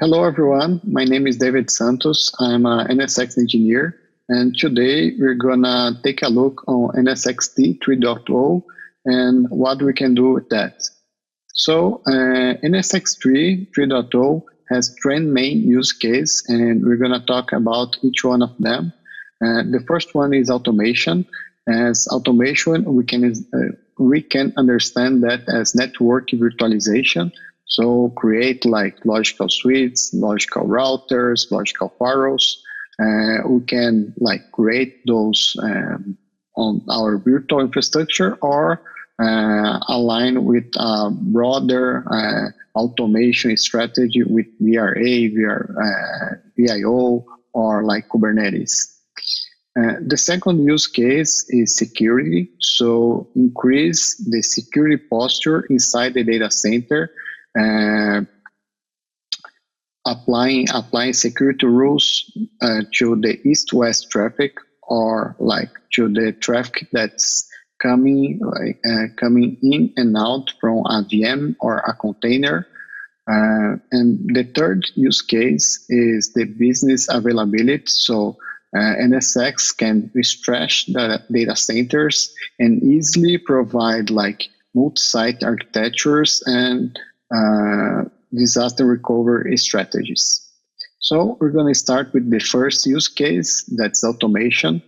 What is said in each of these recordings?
Hello, everyone. My name is David Santos. I'm an NSX engineer, and today we're gonna take a look on NSX-T 3.0 and what we can do with that. So uh, NSX-T 3.0 has three main use cases, and we're gonna talk about each one of them. Uh, the first one is automation. As automation, we can uh, we can understand that as network virtualization. So create like logical switches, logical routers, logical firewalls. Uh, we can like create those um, on our virtual infrastructure or uh, align with a broader uh, automation strategy with VRA, VR, uh, VIO, or like Kubernetes. Uh, the second use case is security. So increase the security posture inside the data center, applying applying security rules uh, to the east-west traffic or like to the traffic that's coming like, uh, coming in and out from a VM or a container. Uh, and the third use case is the business availability. So uh, NSX can stretch the data centers and easily provide like multi-site architectures and uh, disaster recovery strategies. So we're going to start with the first use case, that's automation.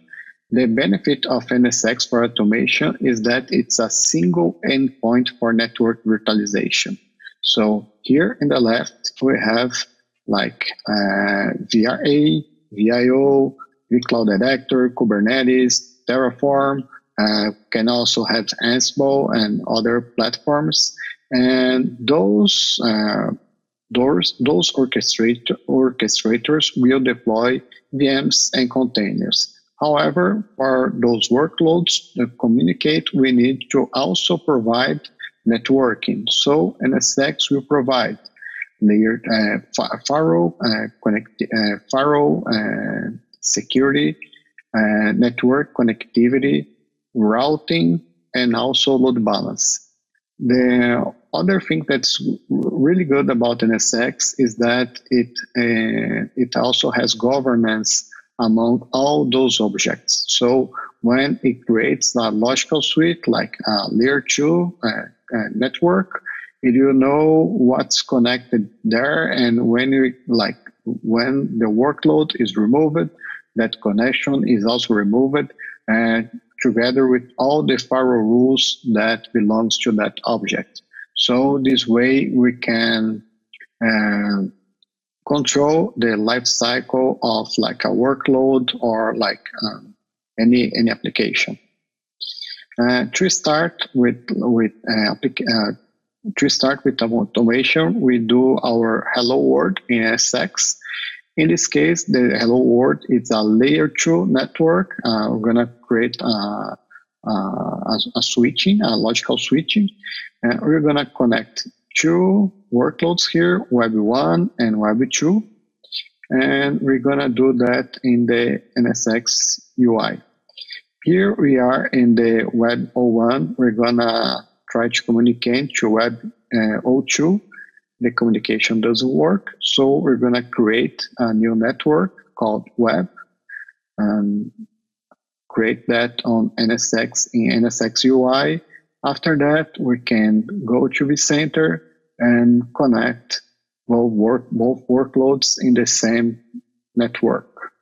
The benefit of NSX for automation is that it's a single endpoint for network virtualization. So here in the left, we have like uh, VRA, VIO, vCloud Director, Kubernetes, Terraform, uh, can also have Ansible and other platforms. And those uh, those, those orchestrator, orchestrators will deploy VMs and containers. However, for those workloads that communicate, we need to also provide networking. So NSX will provide layer uh, firewall, uh, connect, uh, firewall uh, security, uh, network connectivity, routing, and also load balance. The other thing that's really good about NSX is that it uh, it also has governance among all those objects. So when it creates a logical switch like a layer two uh, uh, network, it will know what's connected there, and when you like when the workload is removed, that connection is also removed and together with all the firewall rules that belongs to that object. So this way we can uh, control the life cycle of like a workload or like um, any any application. Uh, to start with with uh, uh, to start with automation, we do our hello world in NSX in this case, the hello world is a layer two network. Uh, we're gonna create a, a, a, a, switching, a logical switching, and we're gonna connect two workloads here, Web one and Web two, and we're gonna do that in the NSX UI. Here we are in the Web 01. We're gonna try to communicate to Web uh, 02 the communication doesn't work. So we're going to create a new network called web and create that on NSX in NSX UI. After that, we can go to vCenter and connect both, work, both workloads in the same network.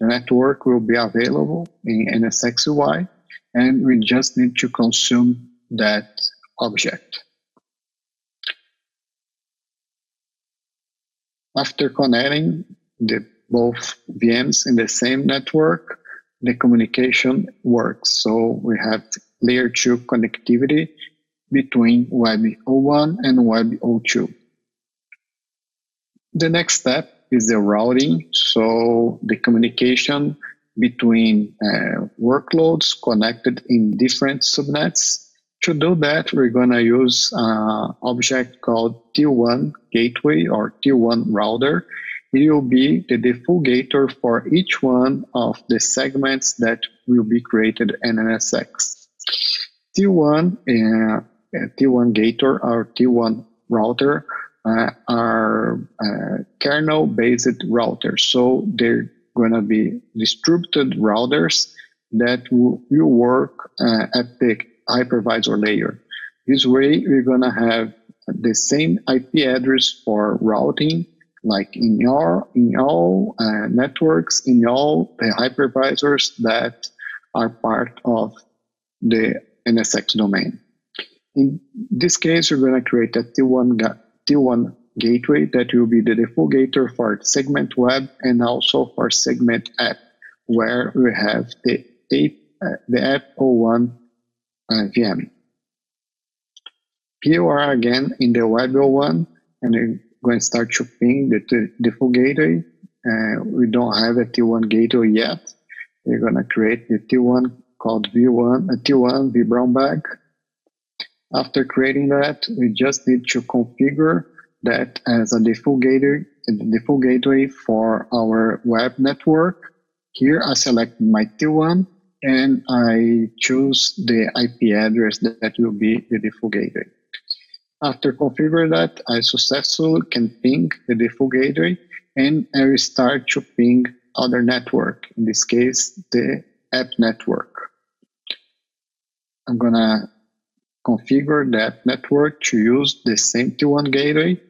The network will be available in NSX UI, and we just need to consume that object. After connecting the both VMs in the same network, the communication works. So we have layer 2 connectivity between Web 01 and Web 02. The next step is the routing. So the communication between uh, workloads connected in different subnets to do that, we're going to use an object called T1 gateway or T1 router. It will be the defaultator for each one of the segments that will be created in NSX. T1, uh, T1 gateway or T1 router uh, are uh, kernel-based routers. So they're going to be distributed routers that will, work uh, at the hypervisor layer. This way, we're going to have the same IP address for routing, like in all in all uh, networks, in all the hypervisors that are part of the NSX domain. In this case, we're going to create a T1, T1 gateway that will be the default for segment web and also for segment app, where we have the, uh, the app 01 uh, VM. Here we are again in the web 01 and we're going to start to ping the default gateway. Uh, we don't have a T1 gateway yet. We're going to create the T1 called V1, a T1 V uh, brown bag. After creating that, we just need to configure that as a default gateway, default gateway for our web network. Here I select my T1 and I choose the IP address that will be the default gateway. After configuring that, I successfully can ping the default gateway and I start to ping other network, in this case, the app network. I'm gonna configure that network to use the same T1 gateway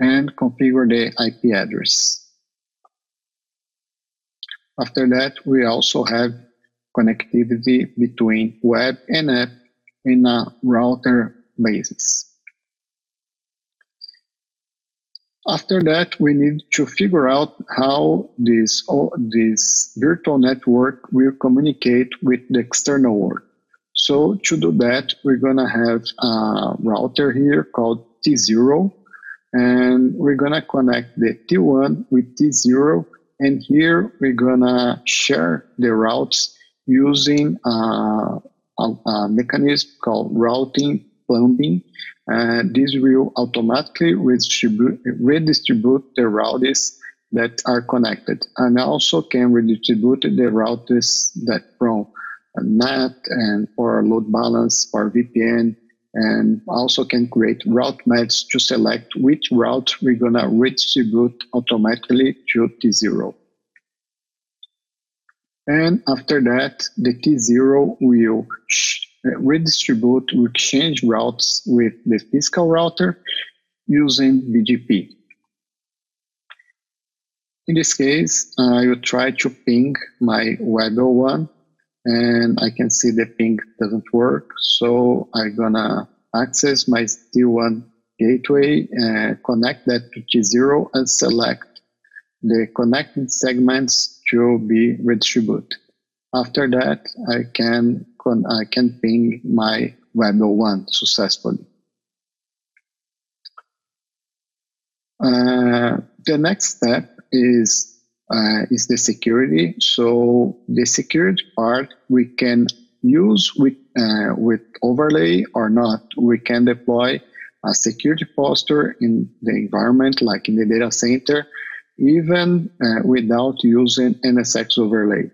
and configure the IP address. After that, we also have connectivity between web and app in a router basis. After that, we need to figure out how this, this virtual network will communicate with the external world. So to do that, we're going to have a router here called T0, and we're going to connect the T1 with T0, and here we're going to share the routes using a, a, a mechanism called routing plumbing. And this will automatically redistribute, redistribute the routes that are connected and also can redistribute the routes that from NAT and for load balance for VPN and also can create route maps to select which route we're gonna redistribute automatically to T0. And after that, the T0 will redistribute, will exchange routes with the physical router using BGP. In this case, I will try to ping my Web01 and I can see the ping doesn't work. So I'm gonna access my T1 gateway, and connect that to T0 and select the connected segments to be redistributed. After that, I can, I can ping my Web01 successfully. Uh, the next step is uh, is the security. So the security part we can use with uh, with overlay or not. We can deploy a security posture in the environment, like in the data center, even uh, without using NSX overlay,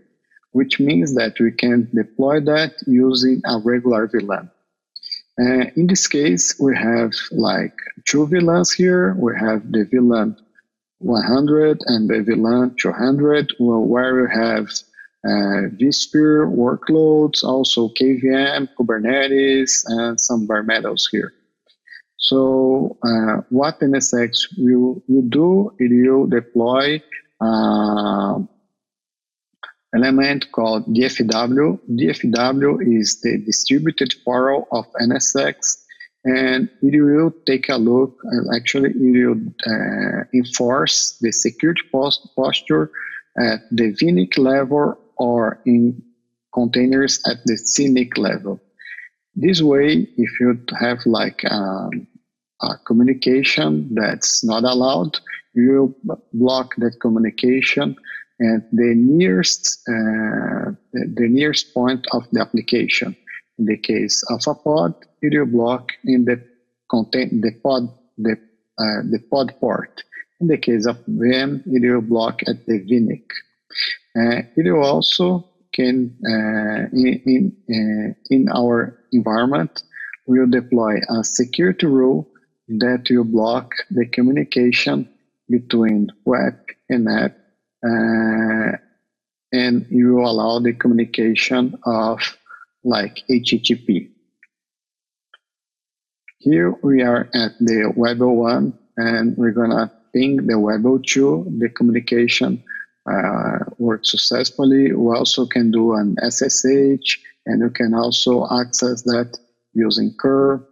which means that we can deploy that using a regular VLAN. Uh, in this case, we have like two VLANs here. We have the VLAN 100 and the VLAN 200, where we have uh, vSphere workloads, also KVM, Kubernetes, and some bare metals here. So uh, what NSX will, will do, it will deploy uh, element called DFW. DFW is the distributed firewall NSX and it will take a look, uh, actually it will uh, enforce the security post posture at the VNIC level or in containers at the CNIC level. This way, if you have like um, a communication that's not allowed, you will block that communication at the nearest uh, the nearest point of the application. In the case of a pod, will block in the contain the pod the uh, the pod port. In the case of VM, it will block at the VNIC. Uh, it will also can uh, in in, uh, in our environment we will deploy a security rule that will block the communication between web and app, uh, and you will allow the communication of like HTTP. Here we are at the Web 01 and we're gonna ping the Web 02. The communication uh, works successfully. We also can do an SSH and you can also access that using curl.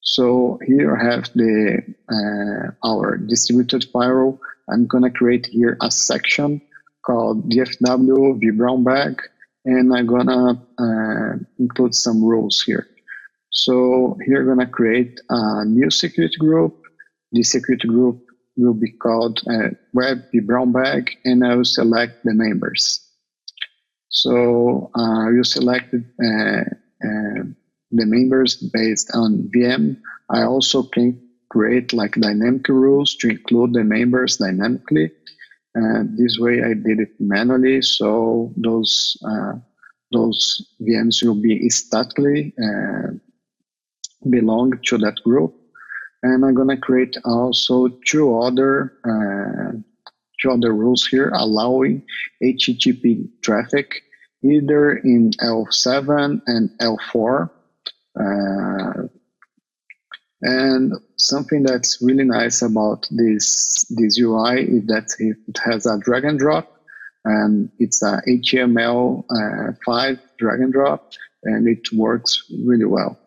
So here I have the uh, our distributed firewall. I'm gonna create here a section called DFW vBrownBag, and I'm gonna uh, include some rules here. So here I'm gonna create a new security group. This security group will be called uh, Web vBrownBag, and I will select the members. So uh, you selected uh, uh, the members based on VM. I also can create like dynamic rules to include the members dynamically. And this way I did it manually, so those uh, those VMs will be statically uh, belong to that group. And I'm gonna create also two other uh, two other rules here allowing HTTP traffic either in L7 and L4. Uh, and something that's really nice about this this UI is that it has a drag and drop, and it's a HTML5 uh, drag and drop, and it works really well.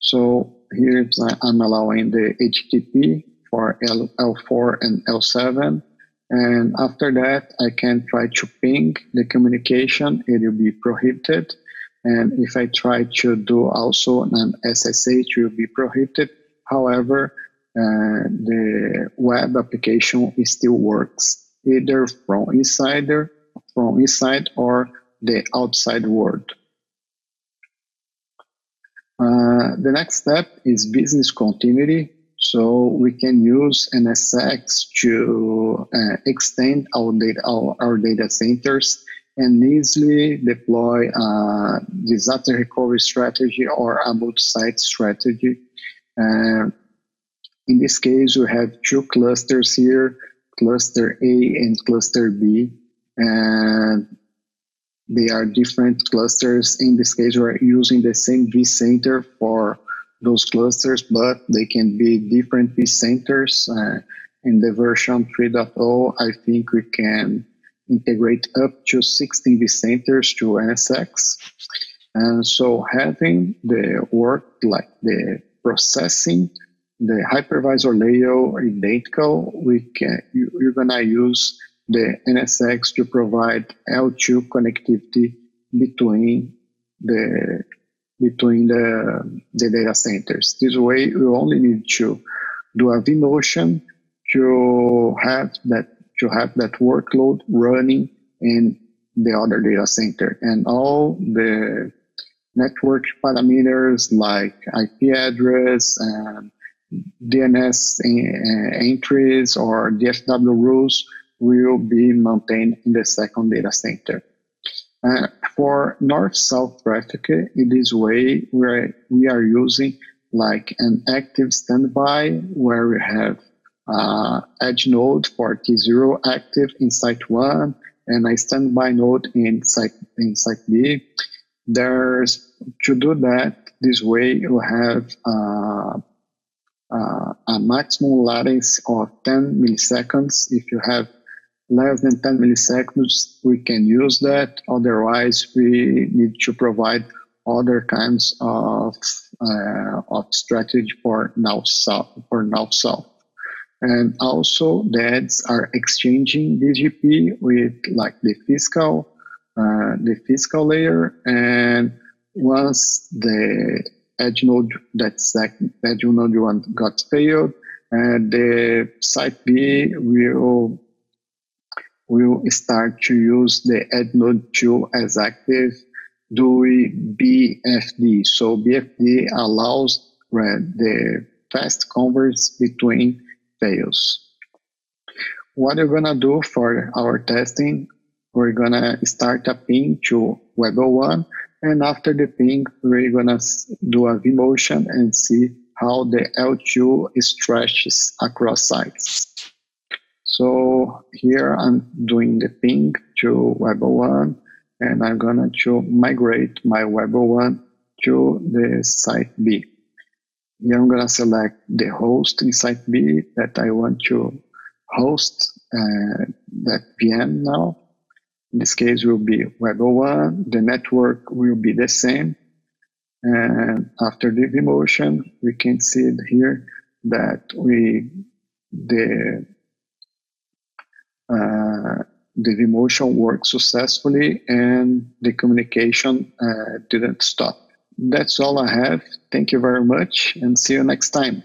So here I'm allowing the HTTP for L, L4 and L7. And after that, I can try to ping the communication. It will be prohibited. And if I try to do also an SSH, it will be prohibited. However, uh, the web application still works either from insider, from inside or the outside world. Uh, the next step is business continuity. So we can use NSX to uh, extend our data, our, our data centers and easily deploy a disaster recovery strategy or a multi-site strategy. Uh, in this case, we have two clusters here, cluster A and cluster B. And they are different clusters. In this case, we're using the same vCenter for those clusters, but they can be different vCenters. Uh, in the version 3.0, I think we can integrate up to 16 vCenters to NSX. And so having the work like the processing, the hypervisor layer identical, we can, you, you're gonna use the NSX to provide L2 connectivity between the between the, the data centers. This way, you only need to do a vMotion to have that to have that workload running in the other data center, and all the network parameters like IP address and DNS uh, entries or DFW rules will be maintained in the second data center. Uh, for north-south traffic, in this way, we're, we are using like an active standby where we have uh, edge node for T0 active in site one and a standby node in site, in site B. There's to do that this way you have uh, uh, a maximum latency of 10 milliseconds if you have less than 10 milliseconds, we can use that. Otherwise, we need to provide other kinds of, uh, of strategy for now south for now south. And also, DADs are exchanging BGP with like the fiscal uh, the physical layer. And once the edge node that that edge node one got failed, and the site B will will start to use the edge node 2 as active doing BFD. So BFD allows the fast converts between fails. What we're gonna do for our testing, we're gonna start a ping to Web 01 and after the ping, we're gonna do a vMotion and see how the L2 stretches across sites. So here I'm doing the ping to Web01 and I'm gonna to migrate my Web01 to the site B. Here I'm gonna select the host in site B that I want to host uh, that VM now. In this case will be Web01. The network will be the same. And after the vMotion, we can see here that we the the vMotion worked successfully and the communication uh, didn't stop. That's all I have. Thank you very much and see you next time.